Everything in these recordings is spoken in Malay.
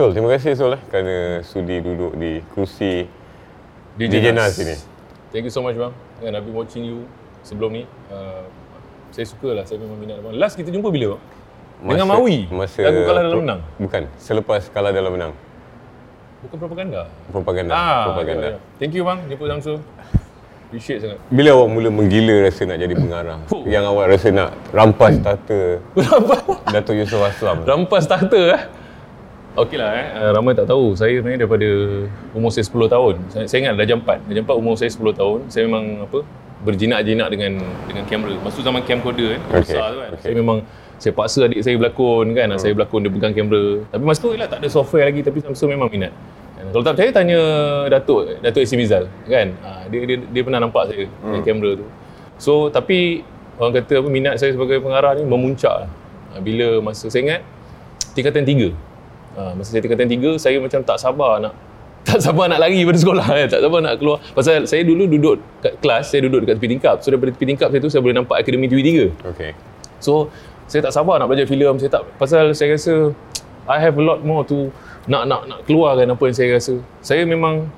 Sol, terima kasih Sol eh, kerana sudi duduk di kursi DJ Nas ini. Thank you so much bang. Kan I've been watching you sebelum ni. Uh, saya suka lah, saya memang minat bang. Last kita jumpa bila bang? Dengan Maui? Masa Lagu Kalah Dalam Menang? Bukan, selepas kalah dalam menang. Bukan propaganda? Propaganda. Ah, propaganda. ya, ya. Thank you bang, jemput Samsul. Appreciate sangat. Bila awak mula menggila rasa nak jadi pengarah? Yang awak rasa nak rampas tata Datuk Yusof Aslam? Rampas tahta eh. Okey lah eh, uh, ramai tak tahu. Saya sebenarnya daripada umur saya 10 tahun. Saya, saya ingat Darjah 4. Darjah 4 umur saya 10 tahun. Saya memang apa berjinak-jinak dengan dengan kamera. Masa tu zaman camcorder kan, Okay, besar tu kan. okay. Saya memang saya paksa adik saya berlakon kan. Saya berlakon dia pegang kamera. Tapi masa tu ialah tak ada software lagi tapi Samsul memang minat. Dan Kalau tak percaya tanya Datuk Datuk Isi Mizal kan. Ha, dia, dia dia pernah nampak saya dengan kamera tu. So tapi orang kata apa minat saya sebagai pengarah ni memuncak lah. Ha, bila masa saya ingat tingkatan 3. Ha, masa saya tingkatan 3 saya macam tak sabar nak tak sabar nak lari pada sekolah kan. Tak sabar nak keluar. Pasal saya dulu duduk kat kelas, saya duduk dekat tepi tingkap. So daripada tepi tingkap saya tu saya boleh nampak Akademi TV3. Okay. So saya tak sabar nak belajar filem, saya tak pasal saya rasa I have a lot more to nak nak nak keluarkan apa yang saya rasa. Saya memang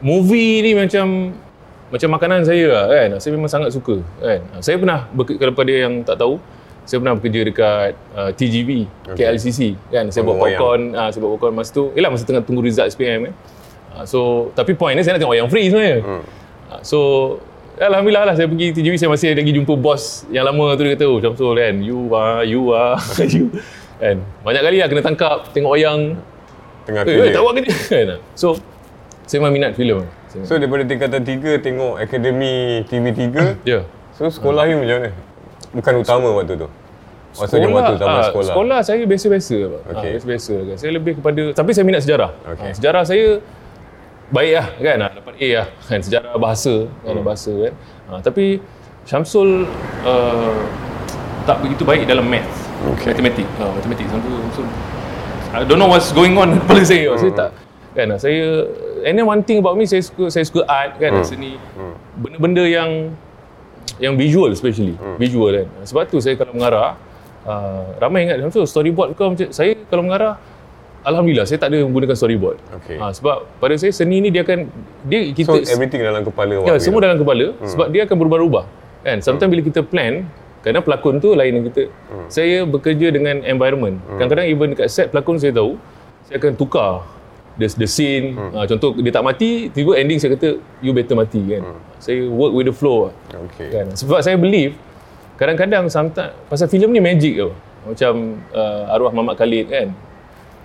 movie ni macam macam makanan saya lah kan. Saya memang sangat suka kan. Saya pernah beker- kepada yang tak tahu, saya pernah bekerja dekat uh, TGV, Okay. KLCC kan. Saya buat Tengok wayang. popcorn, uh, saya buat popcorn masa tu. Yalah masa tengah tunggu result SPM kan. Uh, so tapi point dia saya nak tengok wayang free sebenarnya. Hmm. Uh, so Alhamdulillah lah saya pergi TGV saya masih lagi jumpa bos yang lama tu dia kata oh Syamsul kan you ah you ah you kan banyak kali lah kena tangkap tengok wayang Tengah eh, eh kerja. tak buat kerja kan so saya memang minat filem So daripada tingkatan 3 tengok Akademi TV3 ya So sekolah ni macam mana? Bukan utama waktu tu? Maksudnya waktu zaman ah, sekolah? sekolah saya biasa-biasa. Ah, Okey. biasa-biasa kan. Saya lebih kepada tapi saya minat sejarah. Okey. Ah, sejarah saya baik lah kan ah, dapat A lah kan sejarah bahasa kan Hmm. bahasa kan. Ah, tapi Syamsul uh, tak begitu baik dalam math. Okey. Matematik. Ah, matematik Syamsul, Syamsul I don't know what's going on kepala saya. Saya Hmm. tak kan saya and then one thing about me saya suka saya suka art kan Hmm. seni benda-benda yang yang visual especially. Hmm. visual kan. Sebab tu saya kalau mengarah uh, ramai ingat Syamsul storyboard kau macam saya kalau mengarah Alhamdulillah saya tak ada menggunakan storyboard. Okey. Ah, sebab pada saya seni ni dia akan dia So kita everything dalam kepala ya semua dalam kepala sebab dia akan berubah-ubah. Kan? Sometimes bila kita plan kadang pelakon tu lain dengan kita saya bekerja dengan environment. Kadang-kadang even dekat set pelakon saya tahu saya akan tukar the, the scene. Ah, contoh dia tak mati tiba ending saya kata you better mati kan? Saya work with the flow lah. Okay. kan? Sebab saya believe kadang-kadang sometimes pasal filem ni magic tau. Macam uh, arwah Mamat Khalid kan?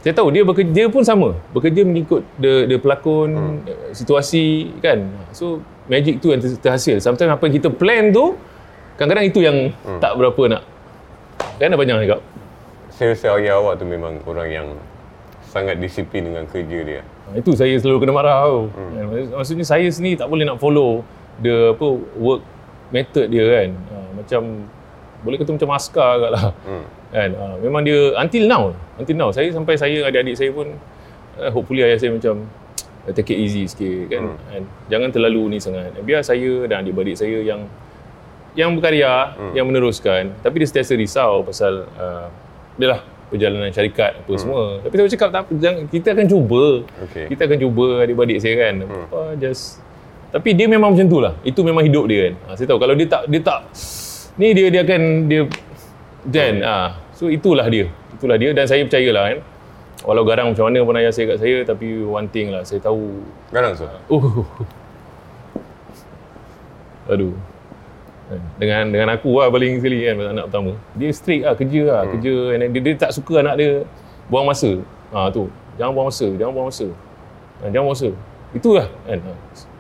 Saya tahu dia bekerja dia pun sama. Bekerja mengikut the, the pelakon hmm. situasi kan? So magic tu yang ter- terhasil. Sometimes apa yang kita plan tu kadang-kadang itu yang hmm. tak berapa nak. Kan apa jangan cakap? Saya rasa awak tu memang orang yang sangat disiplin dengan kerja dia. Ha, itu saya selalu kena marah tau. Hmm. Maksudnya saya sendiri tak boleh nak follow the apa work method dia kan. Ha, macam boleh kata macam askar agak lah. Hmm. Kan? Ha, memang dia until now, until now saya sampai saya adik-adik saya pun uh, hopefully ayah saya macam uh, take it easy sikit kan. kan. Jangan terlalu ni sangat. Biar saya dan adik-adik saya yang yang berkarya, hmm. yang meneruskan, tapi dia sentiasa risau pasal uh, dia lah perjalanan syarikat apa hmm. semua. Tapi saya cakap tak jangan, kita akan cuba. Okey. Kita akan cuba adik-adik saya kan. Hmm. Apa just tapi dia memang macam tu lah. Itu memang hidup dia kan. Ha, saya tahu kalau dia tak dia tak ni dia dia akan dia then ah so itulah dia. Itulah dia dan saya percayalah kan. Walau garang macam mana pun ayah saya kat saya tapi one thing lah saya tahu Garang so? Oh. Aduh. Dengan dengan aku lah paling sekali kan anak pertama. Dia strict lah kerja lah, hmm. kerja and then dia, dia tak suka anak dia buang masa. Ha tu. Jangan buang masa, jangan buang masa. Ha, jangan buang masa. Itulah kan. Ha,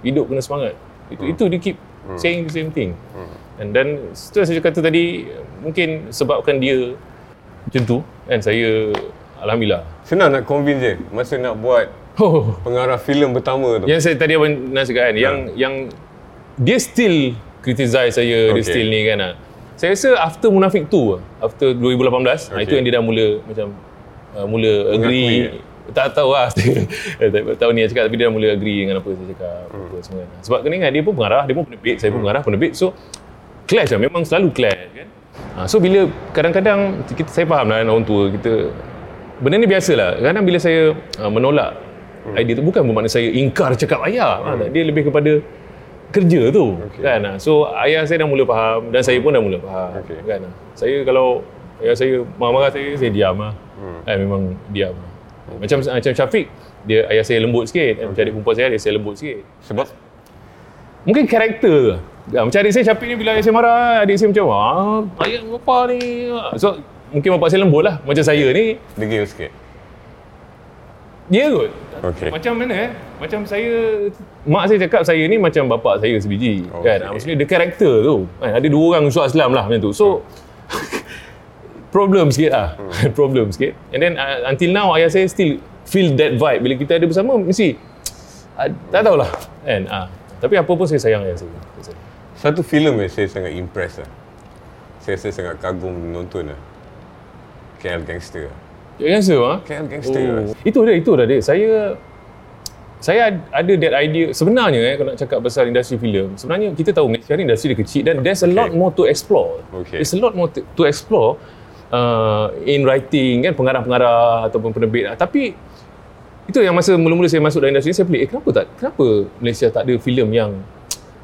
Hidup kena semangat. Itu itu dia keep saying the same thing. And then setelah saya kata tadi mungkin sebabkan dia macam tu kan saya alhamdulillah. Senang nak convince je masa nak buat Oh. pengarah filem pertama tu. Yang saya tadi abang nak cakap kan, yang yang dia still criticize saya, okay. dia still ni kan. ah. Saya rasa after Munafik 2, after 2018, okay. Okay. itu yang dia dah mula macam uh, mula agree. Tak tahu lah. tak tahu ni yang cakap tapi dia dah mula agree dengan apa saya cakap. Hmm. Apa semua. kan. Sebab kena ingat dia pun pengarah, dia pun penerbit, saya pun pengarah, penerbit. So clash lah, memang selalu clash kan. Ha, so bila kadang-kadang kita saya faham lah orang tua kita benda ni biasalah. Kadang bila saya uh, menolak hmm. idea tu bukan bermakna saya ingkar cakap ayah. Hmm. Dia lebih kepada kerja tu okay. kan. Ah, So ayah saya dah mula faham dan saya pun dah mula faham okay. kan. Ah, saya kalau ayah saya marah-marah saya saya diam lah. Hmm. Eh, memang diam. Hmm. Macam macam Syafiq dia ayah saya lembut sikit. Okay. Macam adik perempuan saya dia saya lembut sikit. Sebab mungkin karakter. Ya, macam adik saya Syafiq ni bila ayah saya marah, adik saya macam ah ayah apa ni. So mungkin bapak saya lembut lah macam saya ni. degil sikit. Dia kot. Okey. Macam mana eh? Macam saya mak saya cakap saya ni macam bapak saya sebiji Okey. kan. Ah, Maksudnya dia karakter tu. Kan? Ada dua orang usul Islam lah macam tu. So problem sikit lah. problem sikit. And then uh, until now ayah saya still feel that vibe bila kita ada bersama mesti uh, tak tahulah kan. Ah. Tapi apa pun saya sayang ayah saya. Satu filem yang saya sangat impress lah. Saya, saya sangat kagum menonton lah. KL Gangster. Ya kan sir? Ha? KL Gangster. Oh. Itu dia, itu dah dia. Saya saya ada that idea sebenarnya eh kalau nak cakap pasal industri filem sebenarnya kita tahu Malaysia ni industri dia kecil dan there's a Okay. lot more to explore Okay. there's a lot more to, to explore uh, in writing kan pengarah-pengarah ataupun penerbit tapi itu yang masa mula-mula saya masuk dalam industri ni saya pelik eh kenapa tak kenapa Malaysia tak ada filem yang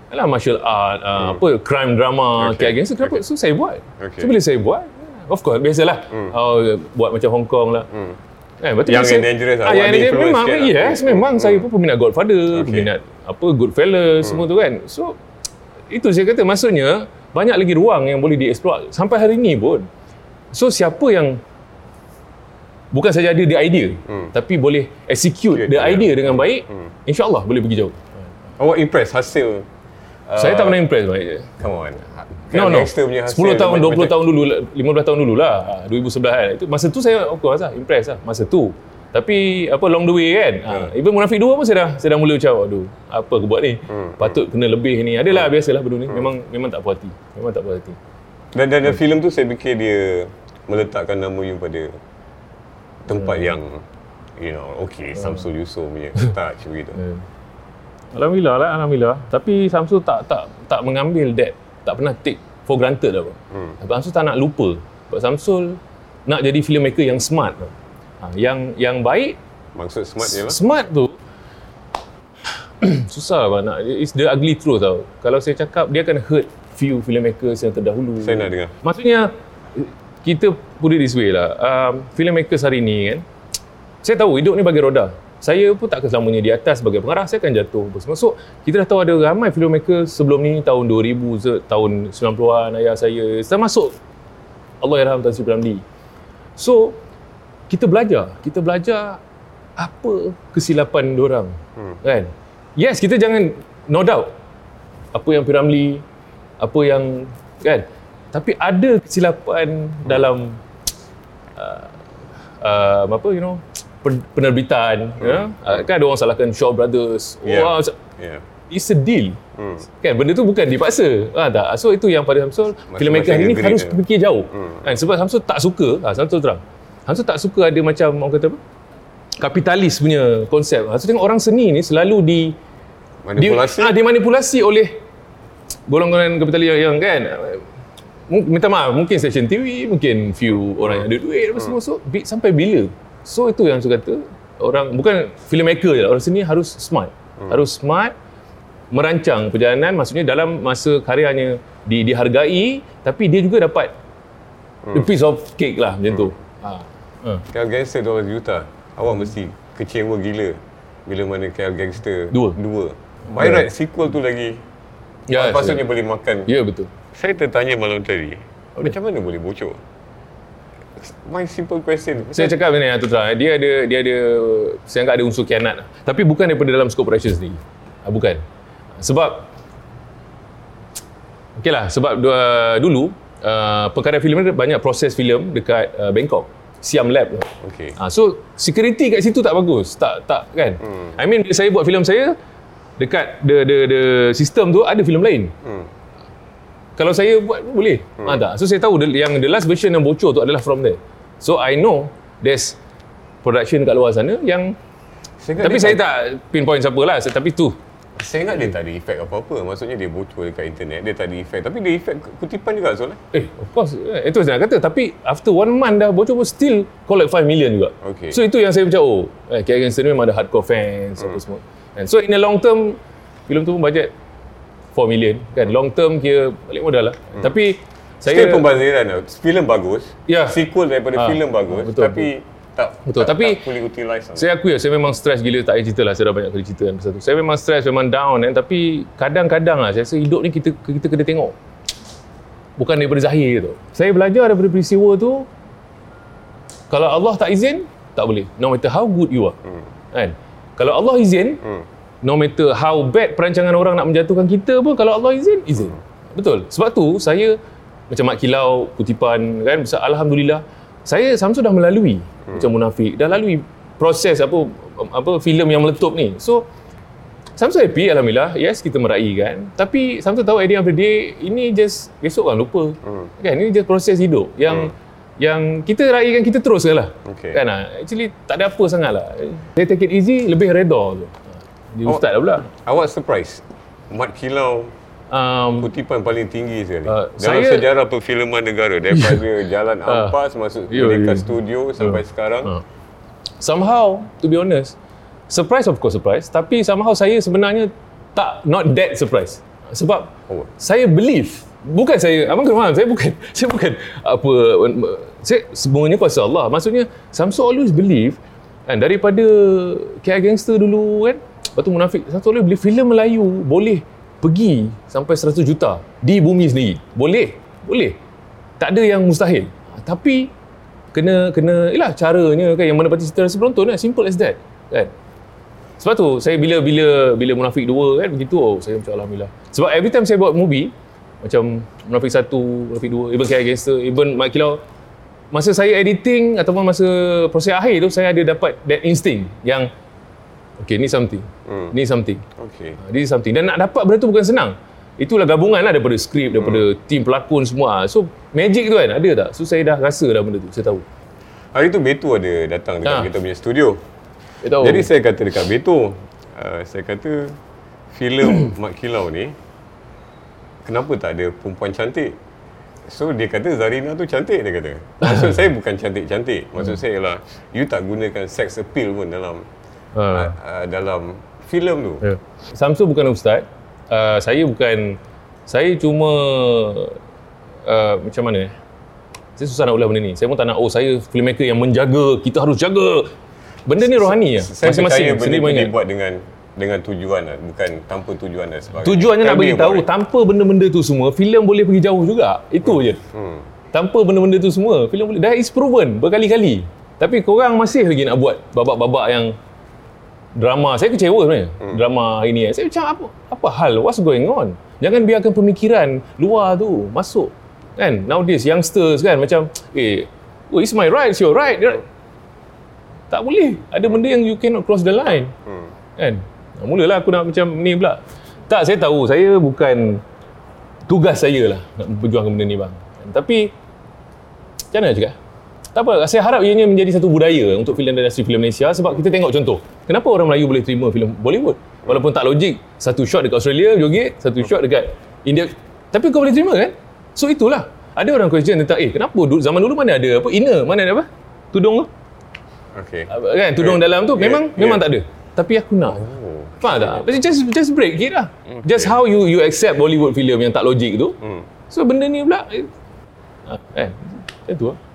Alah martial art, uh, apa crime drama, Okay. okay. gangster kenapa? So saya buat. Okay. So bila saya buat, of course biasalah. Oh, buat macam Hong Kong lah. Hmm. Kan, betul Yang saya, yang dangerous lah. Ah, Buat yang dangerous memang lah. yes, memang saya pun peminat Godfather, Okay. peminat apa Goodfellas semua tu kan. So itu saya kata maksudnya banyak lagi ruang yang boleh dieksplor sampai hari ni pun. So siapa yang bukan saja ada the idea Hmm. tapi boleh execute Yeah, the yeah. idea dengan baik, Hmm. insya-Allah boleh pergi jauh. Awak impress hasil uh, saya tak pernah impress baik je. Come on. No, no. Punya hasil 10 tahun, macam- 20 tahun dulu, 15 tahun dulu lah. Ah, 2011 kan. Itu masa tu saya of course lah, impress lah masa tu. Tapi apa long the way kan. Hmm. even Munafik 2 pun saya dah saya dah mula macam aduh, apa aku buat ni? Hmm. Patut kena lebih ni. Adalah biasalah benda ni. Memang memang tak puas hati. Memang tak puas hati. Dan dan, dan filem tu saya fikir dia meletakkan nama you pada tempat yang you know, okay, Samsul Yusof punya touch begitu. Hmm. Alhamdulillah lah, alhamdulillah. Tapi Samsul tak tak tak mengambil that, tak pernah take for granted lah. Hmm. Hmm. Samsul tak nak lupa. Sebab Samsul nak jadi filmmaker yang smart. Ha, yang yang baik Maksud smart je lah. Smart tu susah lah nak it's the ugly truth tau. Kalau saya cakap dia akan hurt few filmmakers yang terdahulu. Saya nak dengar. Maksudnya kita put it this way lah. Um, filmmakers hari ni kan saya tahu hidup ni bagi roda. Saya pun tak akan selamanya di atas sebagai pengarah, saya akan jatuh apa semua. So, kita dah tahu ada ramai filmmaker sebelum ni tahun 2000, se- tahun 90-an ayah saya, termasuk Allah Yarham Tan Sri Ramli. So, kita belajar, kita belajar apa kesilapan diorang. Hmm. Kan? Yes, kita jangan no doubt apa yang Piramli, apa yang kan. Tapi ada kesilapan dalam uh, uh, apa you know pen- penerbitan ya. Uh, kan ada orang salahkan Shaw Brothers. Yeah. Wah, Yeah. it's a deal. Hmm. Kan benda tu bukan dipaksa. Ha, tak. So itu yang pada Samsul filmmaker hari ni agree harus dia. fikir jauh. Hmm. Kan sebab Samsul tak suka, ha, Samsul terang. Samsul tak suka ada macam orang kata apa? Kapitalis punya konsep. Samsul tengok orang seni ni selalu di Manipulasi. Di, ah, dimanipulasi oleh golongan kapitalis yang, yang kan minta maaf mungkin station TV mungkin few orang yang ada duit apa semua so bi- sampai bila so itu yang saya kata orang bukan filmmaker je orang seni harus smart harus smart merancang perjalanan maksudnya dalam masa karyanya di, dihargai tapi dia juga dapat a piece of cake lah macam tu ha. Ha. KL Gangster 12 juta. Awak mesti kecewa gila bila mana KL Gangster Dua. Dua. By right, sequel tu lagi. Ya, Patutnya ya. boleh makan. ya betul Saya tertanya malam tadi, macam mana boleh bocor? My simple question. Saya cakap ni tu terang dia ada dia ada saya anggap ada unsur kianat lah. Tapi bukan daripada dalam skop production sendiri. Ah, bukan. Sebab Okeylah sebab dua, dulu uh, perkara filem ni banyak proses filem dekat uh, Bangkok. Siam Lab tu. Okay. Ah, so security kat situ tak bagus. Tak tak kan. Hmm. I mean bila saya buat filem saya dekat the the the sistem tu ada filem lain. Hmm. Kalau saya buat boleh. Hmm. Ha, tak. So saya tahu the, yang the last version yang bocor tu adalah from there. So I know there's production kat luar sana yang Saya tapi saya tak pinpoint siapa lah. Tapi tu Saya ingat dia tak ada efek apa-apa. Maksudnya dia bocor dekat internet, dia tak ada efek. Tapi dia efek kutipan juga Zul. eh? Eh, of course. Eh, Itu saya nak kata. Tapi after one month dah bocor pun still collect 5 million juga. Okay. So itu yang saya macam, oh, eh, KL Gangster ni memang ada hardcore fans, Hmm. apa semua. And so in the long term, filem tu pun bajet 4 million. Kan, long term kira balik modal lah. Tapi saya... Hmm. Still pembaziran. Filem bagus. Ya. Sequel daripada Ah, filem bagus. betul, tapi tak Betul, tak, tapi- tak fully utilize. tau. Saya akui lah, saya memang stres gila tak payah cerita lah. Saya dah banyak kali cerita kan pasal tu. Saya memang stres, memang down kan. Tapi kadang-kadang lah, saya rasa hidup ni kita kita kena tengok. Bukan daripada zahir tu. Saya belajar daripada peristiwa tu, kalau Allah tak izin, tak boleh. No matter how good you are. Hmm. Kan? Kalau Allah izin, Hmm. No matter how bad perancangan orang nak menjatuhkan kita pun, kalau Allah izin, izin. Betul. Sebab tu, saya macam Mak Kilau, kutipan, kan, besar, Alhamdulillah, saya Samsul dah melalui macam munafik, dah lalui proses apa apa filem yang meletup ni. So, Samsul happy Alhamdulillah. Yes, kita meraih kan. Tapi Samsul tahu at the end of the day, ini just besok kan lupa. Hmm. Kan, ini just proses hidup yang yang kita raikan kita teruskan lah. Okay. Kan lah. Actually, tak ada apa sangat lah. Saya take it easy, lebih redha tu. Dia Oh. ustaz dah pula. Awak surprise. Mat Kilau Um, kutipan paling tinggi sekali. Uh, Dalam saya- sejarah perfilman negara daripada Jalan Ampas masuk Ya, Merdeka ya. Studio sampai sekarang. uh. Somehow, to be honest, surprise of course surprise. Tapi somehow saya sebenarnya tak, not that surprise. Sebab Oh. saya believe bukan saya abang kena faham saya bukan saya bukan apa saya semuanya kuasa Allah maksudnya Samsul always believe kan daripada KL Gangster dulu kan lepas tu Munafik Samsul always believe filem Melayu boleh pergi sampai 100 juta di bumi sendiri boleh boleh. Tak ada yang mustahil. Tapi kena kena yalah caranya kan yang menepati cita rasa penonton kan simple as that kan. Sebab tu saya bila bila bila Munafik 2 kan begitu oh saya macam alhamdulillah. Sebab every time saya buat movie macam Munafik 1, Munafik 2, even KL Gangster, even Mak Kilau masa saya editing ataupun masa proses akhir tu saya ada dapat that instinct yang okay ni something. Hmm. Ni something. Okay. Ha, This is something. Dan nak dapat benda tu bukan senang. Itulah gabungan lah daripada skrip, daripada Hmm. tim pelakon semua. So magic tu kan ada tak? So saya dah rasa dah benda tu, saya tahu. Hari tu Beto ada datang dekat Ah. kita punya studio. Tahu. Jadi saya kata dekat Beto, uh, saya kata filem Mak Kilau ni kenapa tak ada perempuan cantik? So dia kata Zarina tu cantik dia kata. Maksud saya bukan cantik-cantik. Maksud saya ialah you tak gunakan sex appeal pun dalam ha. Uh, uh, dalam filem tu. Ya. Samsul bukan ustaz. Uh, saya bukan saya cuma uh, macam mana eh? Saya susah nak ulang benda ni. Saya pun tak nak oh saya filmmaker yang menjaga, kita harus jaga. Benda ni rohani ya. Saya percaya benda sendiri tu mengingat. dibuat dengan dengan tujuan lah, bukan tanpa tujuan dan sebagainya. Tujuannya nak Tell me bagi tahu tanpa benda-benda tu semua filem boleh pergi jauh juga. Itu je. Hmm. Tanpa benda-benda tu semua filem boleh dah is proven berkali-kali. Tapi korang masih lagi nak buat babak-babak yang drama. Saya kecewa sebenarnya. Hmm. Drama ini. Saya macam apa apa hal? What's going on? Jangan biarkan pemikiran luar tu masuk. Kan? Nowadays youngsters kan macam eh oh, it's my right, it's your right. Dia- Tak boleh. Ada benda yang you cannot cross the line. Hmm. Kan? Nah, Mulalah aku nak macam ni pula. Tak, saya tahu saya bukan tugas saya lah nak memperjuangkan benda ni bang. Tapi macam mana cakap? Tak apa, saya harap ianya menjadi satu budaya untuk filem dan industri filem Malaysia sebab kita tengok contoh. Kenapa orang Melayu boleh terima filem Bollywood? Walaupun tak logik, satu shot dekat Australia joget, satu shot dekat India. Tapi kau boleh terima kan? So itulah. Ada orang question tentang eh kenapa zaman dulu mana ada apa inner, mana ada apa? Tudung tu? Okay. Kan tudung Yeah. dalam tu Yeah. memang Yeah. memang tak ada. Tapi aku nak. Oh. Faham tak? Just just, just break it lah. Just how you you accept Bollywood film yang tak logik tu. Hmm. So benda ni pula eh, ah, kan. Macam tu lah.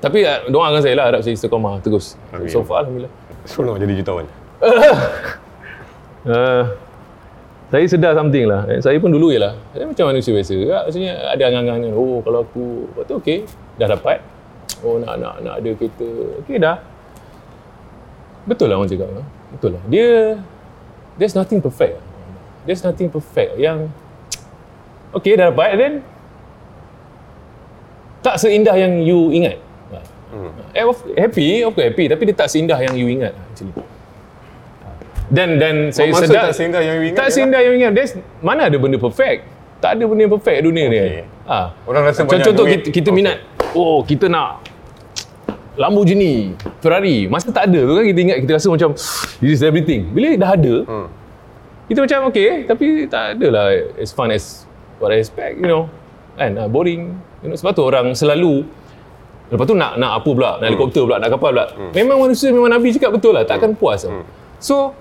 Tapi ah, doakan saya lah harap saya istiqamah terus. Amin. So far alhamdulillah. Seronok jadi jutawan. Uh, saya sedar something lah. Eh, saya pun dulu je lah. Saya macam manusia biasa juga. Maksudnya ada angan-angan. Oh kalau aku, lepas tu okey. Dah dapat. Oh nak nak nak ada kereta. Okey dah. Betul lah orang cakap. ah. Betul lah. Dia, there's nothing perfect. There's nothing perfect. Yang, okey dah dapat then, tak seindah yang you ingat. Hmm. Eh, happy, of course happy. Tapi dia tak seindah yang you ingat actually. Dan dan saya Maksud sedar tak seindah yang you ingat tak seindah yang you ingat. There's, mana ada benda perfect? Tak ada benda yang perfect dunia ni. Okay. kan? Ah. Orang rasa Contoh, banyak contoh duit. kita, kita minat, oh kita nak Lamborghini, Ferrari. Masa tak ada tu kan kita ingat, kita rasa macam this is everything. Bila dah ada, Hmm. Kita macam okay, tapi tak adalah as fun as what I expect, you know. Kan, uh, boring. You know, sebab tu orang selalu Lepas tu nak nak apa pula? Nak helikopter pula, nak kapal pula. Memang manusia memang Nabi cakap betul lah, takkan puas. tau. So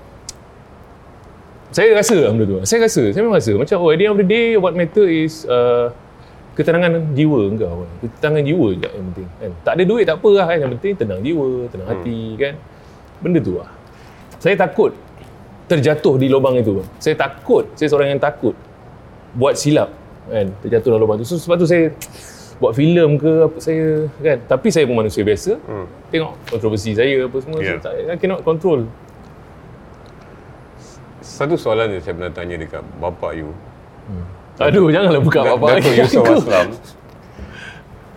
saya rasa lah benda tu. Saya rasa, saya memang rasa macam oh at the end of the day what matter is uh, ketenangan jiwa kau. Ketenangan jiwa je yang penting. Kan? Tak ada duit tak apa lah kan. Yang penting tenang jiwa, tenang hati kan. Benda tu lah. Saya takut terjatuh di lubang itu. Saya takut, saya seorang yang takut buat silap kan. Terjatuh dalam lubang tu. So, sebab tu saya buat filem ke apa saya kan. Tapi saya pun manusia biasa. Hmm. Tengok kontroversi saya apa semua. Yeah. Yeah. So, I cannot control. Satu soalan yang saya pernah tanya dekat bapa you. Aduh, janganlah buka Dat- apa-apa Datuk lagi. Yusof Aslam.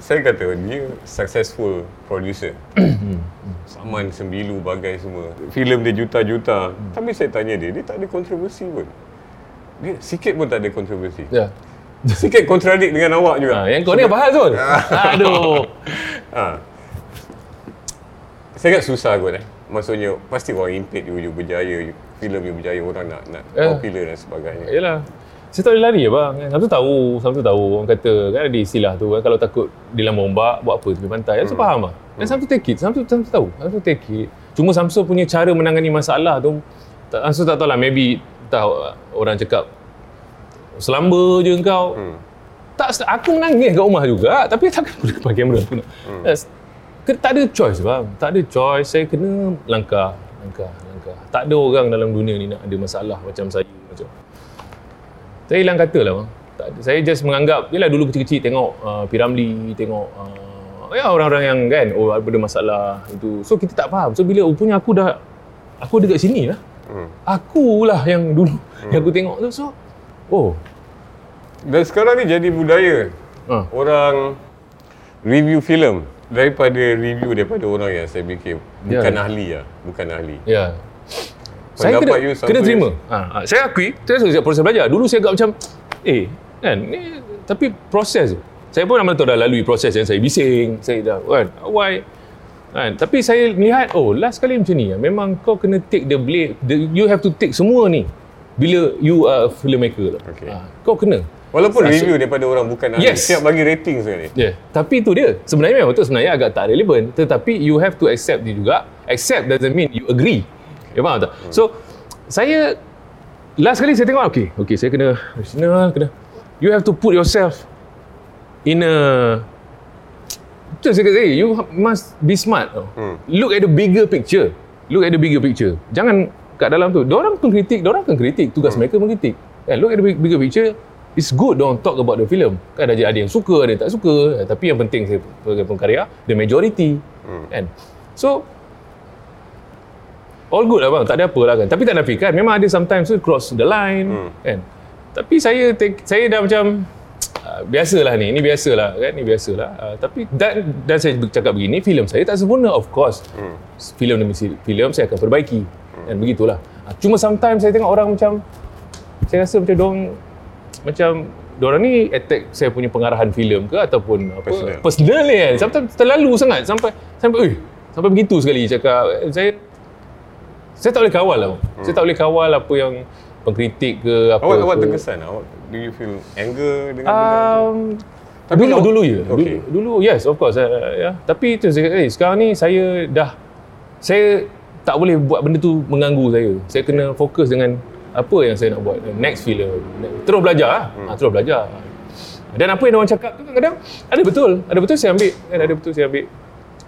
Saya kata dia successful producer. Saman sembilu bagai semua. Filem dia juta-juta. Tapi saya tanya dia, dia tak ada kontroversi pun. Dia sikit pun tak ada kontroversi. Ya. Sikit kontradik dengan awak juga. Ha, yang kau ni apa hal Zul? Aduh. Ha. Saya ingat susah kot eh. Maksudnya pasti orang impit you, you berjaya, you, filem you berjaya, orang nak nak Eh. popular dan sebagainya. Yalah. Saya tak boleh lari ya bang. Kan? Satu tahu, satu tahu orang kata kan ada istilah tu kan kalau takut di dalam ombak buat apa tepi pantai. Saya faham lah. Dan Samsu take it, Samsu, Samsu tahu. Samsu take it. Cuma Samsu punya cara menangani masalah tu tak, Samsu tak tahu lah maybe tahu orang cakap selamba je kau. Hmm. Tak, aku menangis kat rumah juga tapi takkan aku depan kamera aku nak. Hmm. Yes. Tak ada choice bang. Tak ada choice. Saya kena langkah, langkah, langkah. Tak ada orang dalam dunia ni nak ada masalah macam saya macam. Saya hilang kata lah bang. Tak ada. Saya just menganggap, yelah dulu kecil-kecil tengok uh, Piramli, tengok uh, ya orang-orang yang kan, oh ada masalah itu. So kita tak faham. So bila rupanya aku dah, aku ada kat sini lah. Hmm. Akulah yang dulu, yang aku tengok tu. So, oh. Dan sekarang ni jadi budaya Uh, orang review filem daripada review daripada orang yang saya fikir bukan ahli lah, bukan ahli. Ya. Saya Pendapat kena, you kena terima. Ha, ha, saya akui, saya suka proses belajar. Dulu saya agak macam, eh, kan, ni, tapi proses tu. Saya pun nama tahu dah lalui proses yang saya bising, saya dah, kan, why, kan. Tapi saya lihat, oh, last kali macam ni, memang kau kena take the blame, the, you have to take semua ni bila you are a filmmaker. Okay. Ha, kau kena. Walaupun Sasa- review daripada orang bukan ahli, Yes. siap bagi rating sekali. Yeah. tapi itu dia. Sebenarnya memang betul sebenarnya agak tak relevan. Tetapi you have to accept dia juga. Accept doesn't mean you agree. Ya faham tak? So, saya last kali saya tengok okay, okay saya kena rational, kena you have to put yourself in a Betul saya kata, you must be smart. Hmm. Look at the bigger picture. Look at the bigger picture. Jangan kat dalam tu. Diorang pengkritik, diorang akan kritik. Tugas mereka mengkritik. Kan, look at the big- bigger picture. It's good don't talk about the film. Kan ada, ada yang suka, ada yang tak suka. Eh, Tapi yang penting saya sebagai pengkarya, the majority. Hmm. Kan? So, all good lah bang. Tak ada apa lah kan. Tapi tak nafikan. Memang ada sometimes tu cross the line. Hmm. Kan? Tapi saya take, saya dah macam uh, biasalah ni. Ini biasalah kan. Ini biasalah. Uh, tapi dan dan saya cakap begini, filem saya tak sempurna of course. Hmm. Filem demi filem saya akan perbaiki. Dan begitulah. Cuma sometimes saya tengok orang macam saya rasa macam dong macam Diorang ni attack saya punya pengarahan filem ke ataupun apa Personal. personal ni kan. Sometimes terlalu sangat sampai sampai eh sampai begitu sekali cakap saya saya tak boleh kawal lah. Hmm. Saya tak boleh kawal apa yang pengkritik ke apa Awak awak ke. terkesan awak do you feel anger dengan benda? Um, Tapi dulu awak- dulu ya. Okey. Dulu, dulu yes of course uh, ya. Tapi itu saya eh, sekarang ni saya dah saya tak boleh buat benda tu mengganggu saya. Saya kena fokus dengan apa yang saya nak buat. Next film. Terus belajar lah. Hmm. Ha, terus belajar. Dan apa yang orang cakap tu kadang-kadang ada betul. Ada betul saya ambil. Kan, ada betul saya ambil.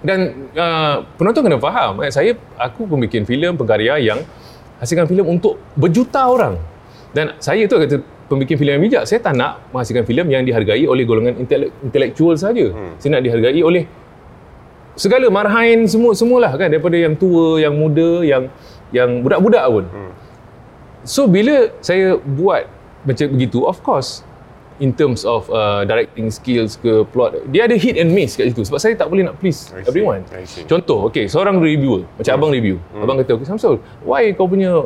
Dan uh, penonton kena faham. Eh, saya, aku pembikin filem, pengkarya yang hasilkan filem untuk berjuta orang. Dan saya tu kata pembikin filem yang bijak. Saya tak nak menghasilkan filem yang dihargai oleh golongan intelek, intelektual saja. Hmm. Saya nak dihargai oleh segala marhain semua semualah kan daripada yang tua, yang muda, yang yang budak-budak pun. Hmm. So bila saya buat macam begitu, of course in terms of uh, directing skills ke plot, dia ada hit and miss kat situ sebab saya tak boleh nak please I see, everyone. I see. Contoh, okay, seorang reviewer, macam abang review. Abang kata, okay, Samsul, why kau punya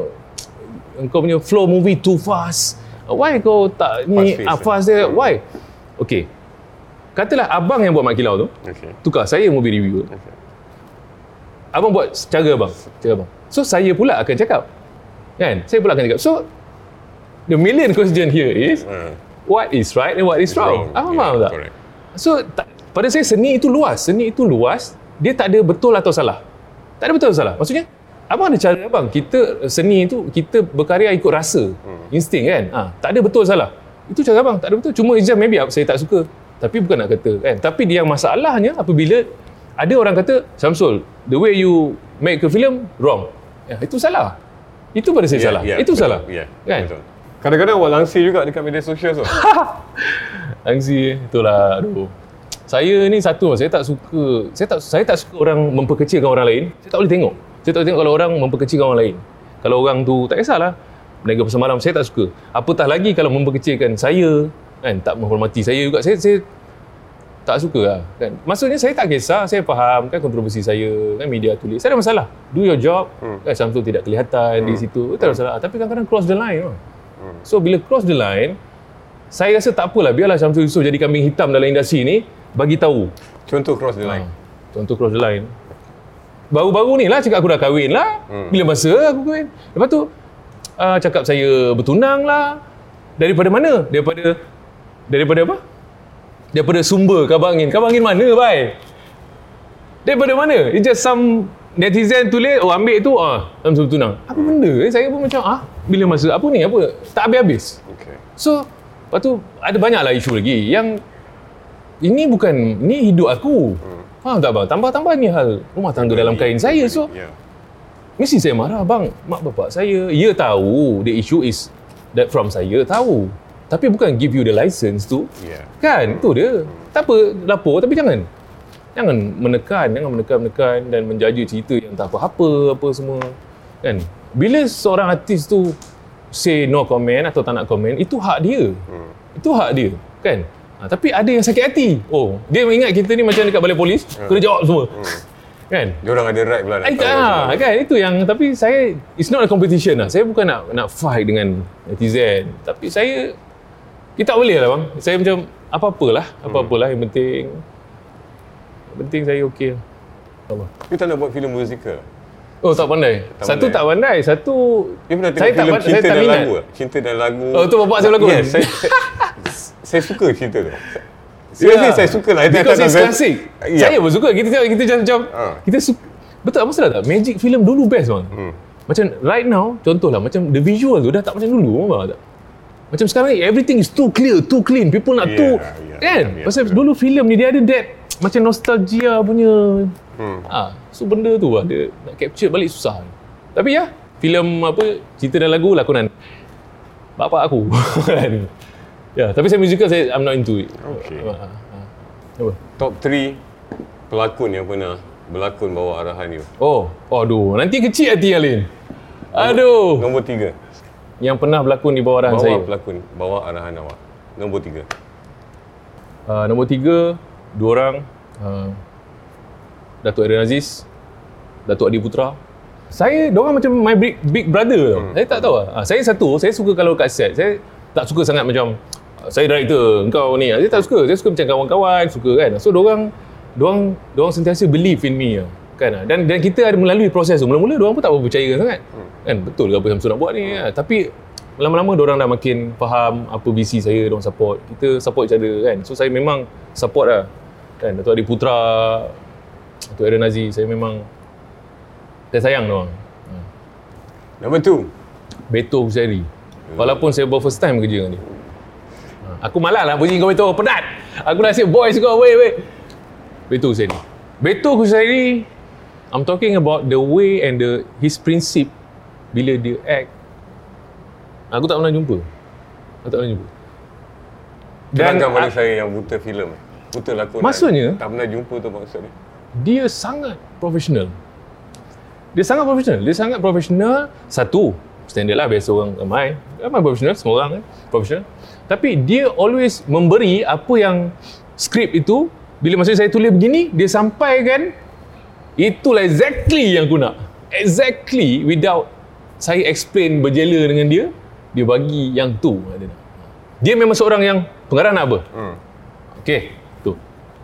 kau punya flow movie too fast? Why kau tak ni Fast pace, ah, eh? fast dia? Why? Okay. Katalah abang yang buat Mak Kilau tu, Okay. tukar saya movie reviewer. Okay. Abang buat cara abang, cara abang. So saya pula akan cakap. Kan? Saya pula akan cakap. So the million question here is Ah, what is right and what is wrong. Ah, faham Yeah, tak? correct. So tak, pada saya seni itu luas. Seni itu luas. Dia tak ada betul atau salah. Tak ada betul atau salah. Maksudnya abang ada cara abang. Kita seni itu kita berkarya ikut rasa, Hmm. insting kan. Ah, tak ada betul salah. Itu cara abang. Tak ada betul. Cuma exam maybe saya tak suka. Tapi bukan nak kata kan. Tapi dia yang masalahnya apabila ada orang kata Samsul, the way you make a film wrong. Ya, itu salah. Itu pada saya Ya, salah. ya, itu betul. salah. Ya, Kan? betul. Kadang-kadang awak langsir juga dekat media sosial tu. Angsi itulah aduh. Saya ni satu saya tak suka saya tak saya tak suka orang memperkecilkan orang lain. Saya tak boleh tengok. Saya tak boleh tengok kalau orang memperkecilkan orang lain. Kalau orang tu tak kisahlah. Berniaga pasal malam saya tak suka. Apatah lagi kalau memperkecilkan saya kan tak menghormati saya juga. Saya saya tak suka lah kan. Maksudnya saya tak kisah, saya faham kan kontroversi saya kan media tulis. Saya ada masalah. Do your job. Hmm. Kan Samsul tidak kelihatan di situ. Tak ada masalah. Tapi kadang-kadang cross the line. Hmm. So bila cross the line, saya rasa tak apalah biarlah Syamsul Yusof jadi kambing hitam dalam industri ni bagi tahu. Contoh cross the line. Contoh cross the line. Baru-baru ni lah cakap aku dah kahwin lah. Hmm. Bila masa aku kahwin. Lepas tu uh, cakap saya bertunang lah. Daripada mana? Daripada daripada apa? Daripada sumber kabar angin. Kabar angin mana, bai? Daripada mana? It's just some netizen tulis, oh ambil tu, ah, Syamsul bertunang. Apa benda? Eh? Saya pun macam, ah, bila masa, apa ni, apa? Tak habis-habis. Okay. So, lepas tu ada banyaklah isu lagi yang ini bukan, ini hidup aku. Hmm. Faham tak bang? Tambah-tambah ni hal rumah tangga dalam kain saya. So, Yeah. mesti saya marah bang. Mak bapak saya, ya tahu the issue is that from saya tahu. Tapi bukan give you the license tu. Yeah. Kan? Itu dia. Tak apa lapor tapi jangan jangan menekan, jangan menekan-menekan dan menjaja cerita yang tak apa-apa apa semua. Kan? Bila seorang artis tu say no comment atau tak nak komen, itu hak dia. Hmm. Itu hak dia, kan? Ha, tapi ada yang sakit hati. Oh, dia ingat kita ni macam dekat balai polis, kena jawab semua. Kan? Dia orang ada right pula nak Ay, tahu ah, semua. kan itu yang tapi saya it's not a competition lah. Saya bukan nak nak fight dengan netizen. Tapi saya kita tak boleh lah bang. Saya macam apa-apalah, apa-apalah yang penting yang penting saya okey lah. Tak nak buat filem musikal. Oh tak pandai. Tak satu pandai. tak pandai, satu Dia pernah tengok Saya tak filem pan- saya Cinta tak dan minat. Lagu tak? Cinta dan Lagu. Oh, tu bapak saya berlakon? Yes, saya, saya, saya suka cerita tu. Seriously, Yeah. saya suka lah. Because tak it's classic. Ya. Saya pun suka. Kita tengok kita macam Ah. kita suka. Betul apa salah tak? Magic film dulu best bang. Hmm. Macam right now, contohlah macam the visual tu dah tak macam dulu, faham tak? Macam sekarang ni everything is too clear, too clean. People nak Yeah, too yeah, kan? yeah, Pasal betul. dulu filem ni dia ada that macam nostalgia punya Hmm. ah, so benda tu lah dia nak capture balik susah. Tapi ya, filem apa cerita dan lagu lakonan bapak aku kan. Ya, tapi saya musical saya I'm not into it. Okay. Ah. Apa? Top 3 pelakon yang pernah berlakon bawa arahan you. Oh, aduh, nanti kecil hati Alin. Aduh. Nombor 3. Yang pernah berlakon di bawah arahan Bawa saya. pelakon, bawa arahan awak. Nombor 3. Uh, nombor tiga, dua orang. Uh, Datuk Aaron Aziz, Datuk Adi Putra. Saya, diorang macam my big, big brother tau. Saya tak tahu lah. Uh, saya satu, saya suka kalau kat set. Saya tak suka sangat macam, uh, saya director, engkau ni. Saya tak suka. Saya suka macam kawan-kawan, suka kan. So, diorang, diorang, diorang sentiasa believe in me lah. Kan? ah. Dan dan kita ada melalui proses tu. Mula-mula diorang pun tak percaya sangat. Kan? Betul ke apa Samsul nak buat ni? Ah, Tapi lama-lama diorang dah makin faham apa visi saya, diorang support. Kita support each other kan. So saya memang support lah. Kan? Datuk Adi Putra, Datuk Aaron Aziz, saya memang saya sayang diorang. Ah. Nombor 2. Beto Husairi. Walaupun saya baru first time kerja dengan dia. Ah, Aku malas lah puji kau Beto, penat. Aku dah asyik boys kau, wait, wait. Beto Husairi. Beto Husairi, I'm talking about the way and the his principle bila dia act. Aku tak pernah jumpa. Aku tak pernah jumpa. Terangkan pada ah, saya yang buta filem. Buta lakonan. Maksudnya? Tak pernah jumpa tu maksud dia. dia sangat profesional. Dia sangat profesional. Dia sangat profesional. Satu, standard lah biasa orang ramai. Ramai profesional, semua orang kan. Profesional. Tapi dia always memberi apa yang skrip itu, bila masa saya tulis begini, dia sampaikan, itulah exactly yang aku nak. Exactly without saya explain berjela dengan dia, dia bagi yang tu. Dia, memang seorang yang pengarah nak apa? Hmm. Okay, tu.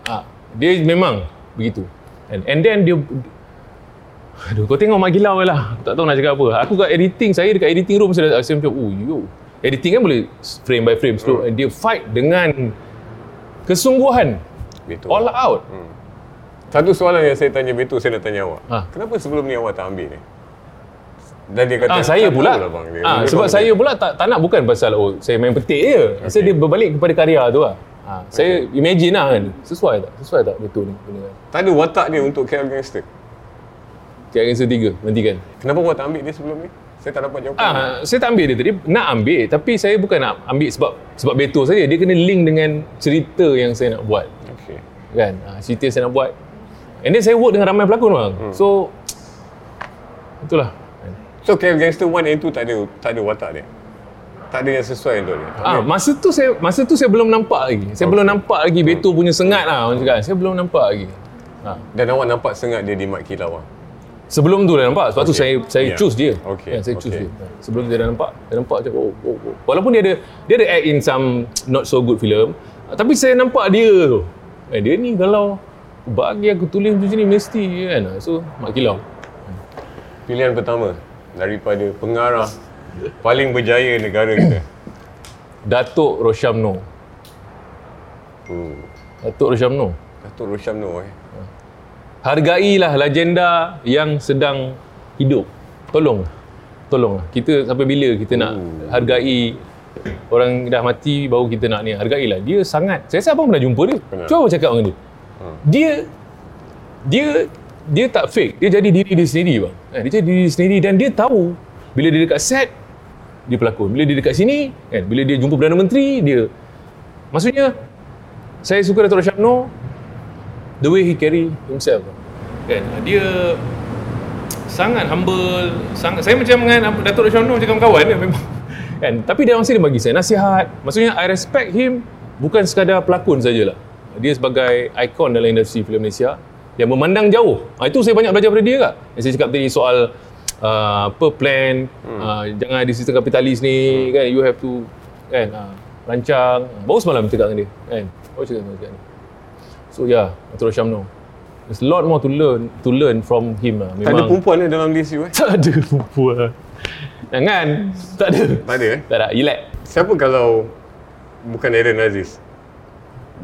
Ha, dia memang begitu. And, and then dia Aduh, kau tengok Mak Gilau lah. Aku tak tahu nak cakap apa. Aku kat editing, saya dekat editing room saya, saya macam, oh yo. editing kan boleh frame by frame slow. Dia fight dengan kesungguhan. Betul. All out. Satu soalan yang saya tanya Betul, saya nak tanya awak. Ha. Kenapa sebelum ni awak tak ambil ni? Dan dia kata, Ah saya "Tak pula. tahulah bang." Dia- Ah dia sebab saya pula tak tak nak bukan pasal oh saya main petik je. Okay. Saya dia berbalik kepada karya tu lah. Ah, saya imagine lah kan. Sesuai tak? Sesuai tak betul ni? Tak ada watak dia untuk KL Gangster. Tiga Gangster 3 nantikan. Kenapa awak tak ambil dia sebelum ni? Saya tak dapat jawapan. Ah, saya tak ambil dia tadi. Nak ambil tapi saya bukan nak ambil sebab sebab Beto saja. Dia kena link dengan cerita yang saya nak buat. Okay. Kan? Ah, cerita yang saya nak buat. And then saya work dengan ramai pelakon bang. Hmm. So itulah. So KL Gangster 1 and 2 tak ada tak ada watak dia. Tak ada yang sesuai untuk dia. Ah, masa tu saya masa tu saya belum nampak lagi. Saya belum nampak lagi Beto punya sengat lah orang cakap. Saya belum nampak lagi. Ah. Dan awak nampak sengat dia di Mat Kilau ah. Sebelum tu dah nampak. Sebab tu Okay. saya saya Yeah. choose dia. Okay, Ya, saya choose okay. dia. Sebelum tu dia dah nampak. Saya nampak macam oh, oh, oh. Walaupun dia ada dia ada act in some not so good film, tapi saya nampak dia tu. Eh dia ni kalau bagi aku tulis macam ni mesti kan. So mak kilau. Pilihan pertama daripada pengarah paling berjaya negara kita. Datuk Roshamno. Hmm. Datuk Roshamno. Datuk Roshamno eh. Hargailah legenda yang sedang hidup. Tolong. Tolong. Kita sampai bila kita nak Hmm. hargai orang dah mati baru kita nak ni. Hargailah. Dia sangat. Saya rasa abang pernah jumpa dia. Pernah. Cuba abang cakap dengan dia. Hmm. Dia dia dia tak fake. Dia jadi diri dia sendiri bang. Eh, Dia jadi diri sendiri dan dia tahu bila dia dekat set dia pelakon. Bila dia dekat sini kan bila dia jumpa Perdana Menteri dia maksudnya saya suka Datuk Roshamno the way he carry himself kan dia sangat humble sangat saya macam dengan Datuk Roshamno macam kawan dia memang kan tapi dia masih dia bagi saya nasihat maksudnya I respect him bukan sekadar pelakon sajalah dia sebagai ikon dalam industri filem Malaysia yang memandang jauh ha, itu saya banyak belajar daripada dia kak yang saya cakap tadi soal uh, apa plan hmm. uh, jangan ada sistem kapitalis ni hmm. kan you have to kan uh, rancang baru semalam cakap dengan dia kan baru cakap dengan dia so yeah Datuk Roshamno There's a lot more to learn to learn from him lah. Tak ada perempuan eh dalam list you eh? tak ada perempuan. Jangan. Tak ada. Tak ada eh? Tak ada. Relax. Siapa kalau bukan Aaron Aziz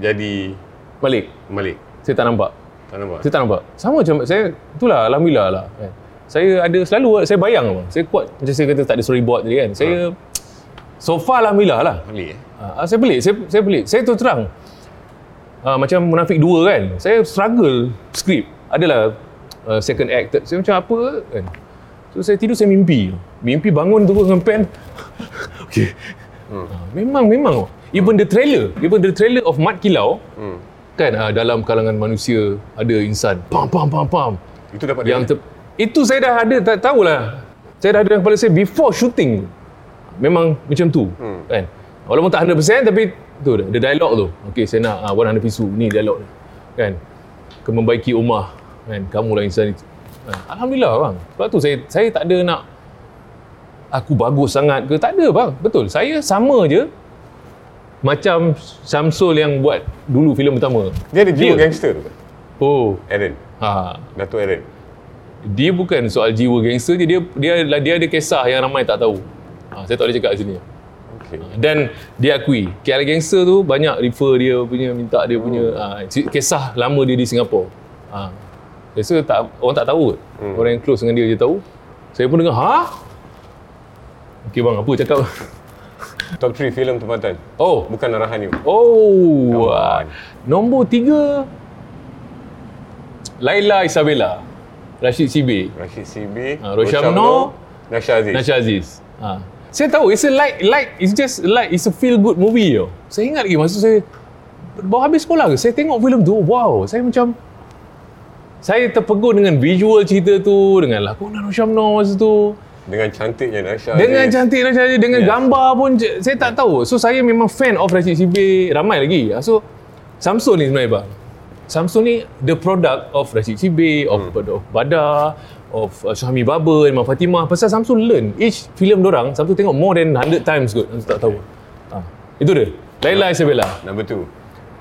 jadi Balik. Malik? Saya tak nampak. Tak nampak? Saya tak nampak. Sama macam saya, itulah Alhamdulillah lah. Kan. Saya ada selalu, saya bayang apa. Saya kuat, macam saya kata tak ada storyboard tadi kan. Saya, so far Alhamdulillah lah. Malik eh? Ah, saya pelik, saya, saya pelik. Saya tu terang. Ah, macam Munafik 2 kan. Saya struggle skrip. Adalah uh, second act. third- Saya macam apa kan. So saya tidur saya mimpi. Mimpi bangun tu dengan pen. okay. Hmm. memang memang. Even the trailer, even the trailer of Mat Kilau Hmm. kan ah, dalam kalangan manusia ada insan. Pam pam pam pam. Itu dapat Yang dia. ter, itu saya dah ada tak tahulah. Saya dah ada dalam kepala saya before shooting. Memang macam tu Hmm. kan. Walaupun tak 100% tapi tu dah, ada dialog tu. Okey saya nak uh, 100 pisu ni dialog ni. Kan. Ke membaiki rumah kan. Kamulah insan itu. Kan? Alhamdulillah bang. Sebab tu saya saya tak ada nak aku bagus sangat ke tak ada bang. Betul. Saya sama je macam Samsul yang buat dulu filem pertama. Dia ada jiwa Dia. gangster tu? Oh. Aaron. Ha, Datuk Aaron. dia bukan soal jiwa gangster je dia dia dia ada kisah yang ramai tak tahu. Ha, saya tak boleh cakap sini. Okay. Dan dia akui KL Gangster tu banyak refer dia punya minta dia punya ha, kisah lama dia di Singapura. Ha. Biasa tak orang tak tahu. Hmm. Orang yang close dengan dia je tahu. Saya pun dengar, "Ha?" Okey bang, apa cakap? Top 3 filem tempatan. Oh. Bukan arahan you. Oh. On. Nombor tiga Laila Isabella. Rashid Sibi. Rashid Sibi. Ah, Roshamno, Nasha Aziz. Nasha Aziz. Ha. Saya tahu it's a light light it's just like it's a feel good movie yo. Saya ingat lagi masa saya baru habis sekolah ke saya tengok filem tu wow saya macam saya terpegun dengan visual cerita tu dengan lakonan Roshamno masa tu Dengan cantiknya Nasha dengan Aziz. cantik Nasha Aziz dengan Yes. gambar pun je- saya tak tahu so saya memang fan of Rashid Sibi ramai lagi so Samsul ni sebenarnya bang Samsul ni the product of Rashid Sibi of, Hmm. of Badar of uh, Syahmi Baba Imam Fatimah pasal Samsul learn each film dorang Samsul tengok more than 100 times kot Samsul tak tahu ha. itu dia Laila Isabella Number 2.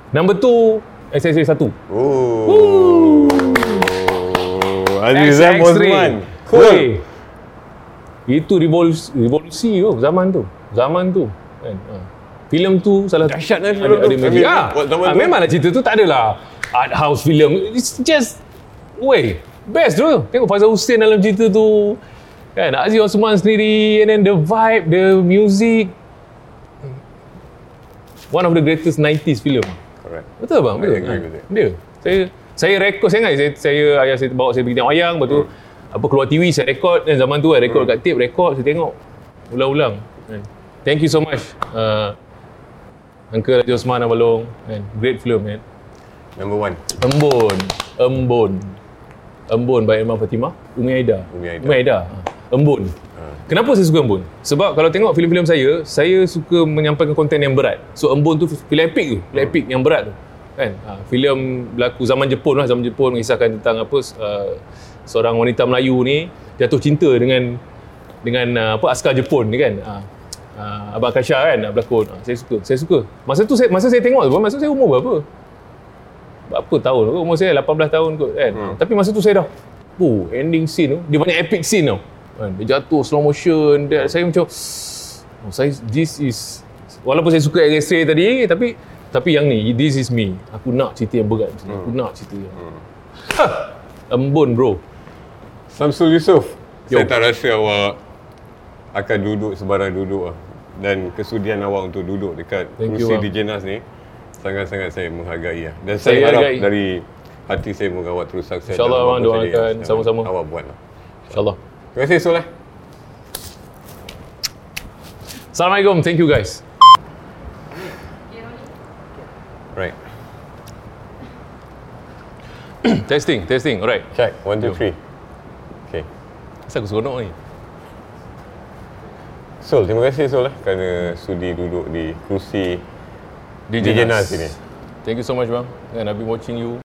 number 2 SSA 1 Oh. Aziz XX3. Osman. Oi. Itu revolusi, revolusi tu zaman tu. Zaman tu. Kan? Ha. Filem tu salah Dahsyat lah ada, filem tu. ada Ah, ah, tu. memanglah cerita tu tak adalah art house film. It's just way best tu. Tengok Faizal Hussein dalam cerita tu. Kan Aziz Osman sendiri and then the vibe, the music. One of the greatest 90s film. Correct. Betul bang? I Betul. agree with it. Dia. Saya saya rekod saya ingat saya, saya ayah saya bawa saya pergi tengok wayang lepas tu apa keluar TV saya rekod dan zaman tu kan rekod kat tape rekod saya tengok ulang-ulang kan. Thank you so much. Uh, Uncle Haji Osman Abalong kan. Great film kan. Number one. Embun. Embun. Embun by Irma Fatimah. Umi Aida. Umi Aida. Umi Aida. Ha. Embun. Kenapa saya suka Embun? Sebab kalau tengok filem-filem saya, saya suka menyampaikan konten yang berat. So Embun tu filem epic tu. Filem epic yang berat tu. Kan? Ha, filem berlaku zaman Jepun lah. Zaman Jepun mengisahkan tentang apa uh, seorang wanita Melayu ni jatuh cinta dengan dengan uh, apa askar Jepun ni kan. Ha. Uh, Abang Kasha kan nak berlakon. Ha, saya suka. Saya suka. Masa tu saya masa saya tengok tu, masa tu saya umur berapa? berapa tahun umur saya 18 tahun kot kan hmm. tapi masa tu saya dah oh ending scene tu dia banyak epic scene tau kan dia jatuh slow motion dia, saya macam oh, saya this is walaupun saya suka X-ray tadi tapi tapi yang ni this is me aku nak cerita yang berat hmm. aku nak cerita yang hmm. embun bro Samsul Yusof. Yo. Saya tak rasa awak akan duduk sebarang duduk lah. Dan kesudian awak untuk duduk dekat Thank kursi bang. DJ Nas ni sangat-sangat saya menghargai lah. Dan Saya saya, harap hargai. dari hati saya moga awak terus sukses. InsyaAllah, saja doakan. Sama-sama. Awak buat lah. insyaallah Terima kasih Sul eh. Assalamualaikum thank you guys Right. testing testing alright Check. One, two, three. Asal aku seronok ni Sul, terima kasih Sul eh kerana sudi duduk di kursi DJ, DJ Nas. Nas ini. Thank you so much bang and I've been watching you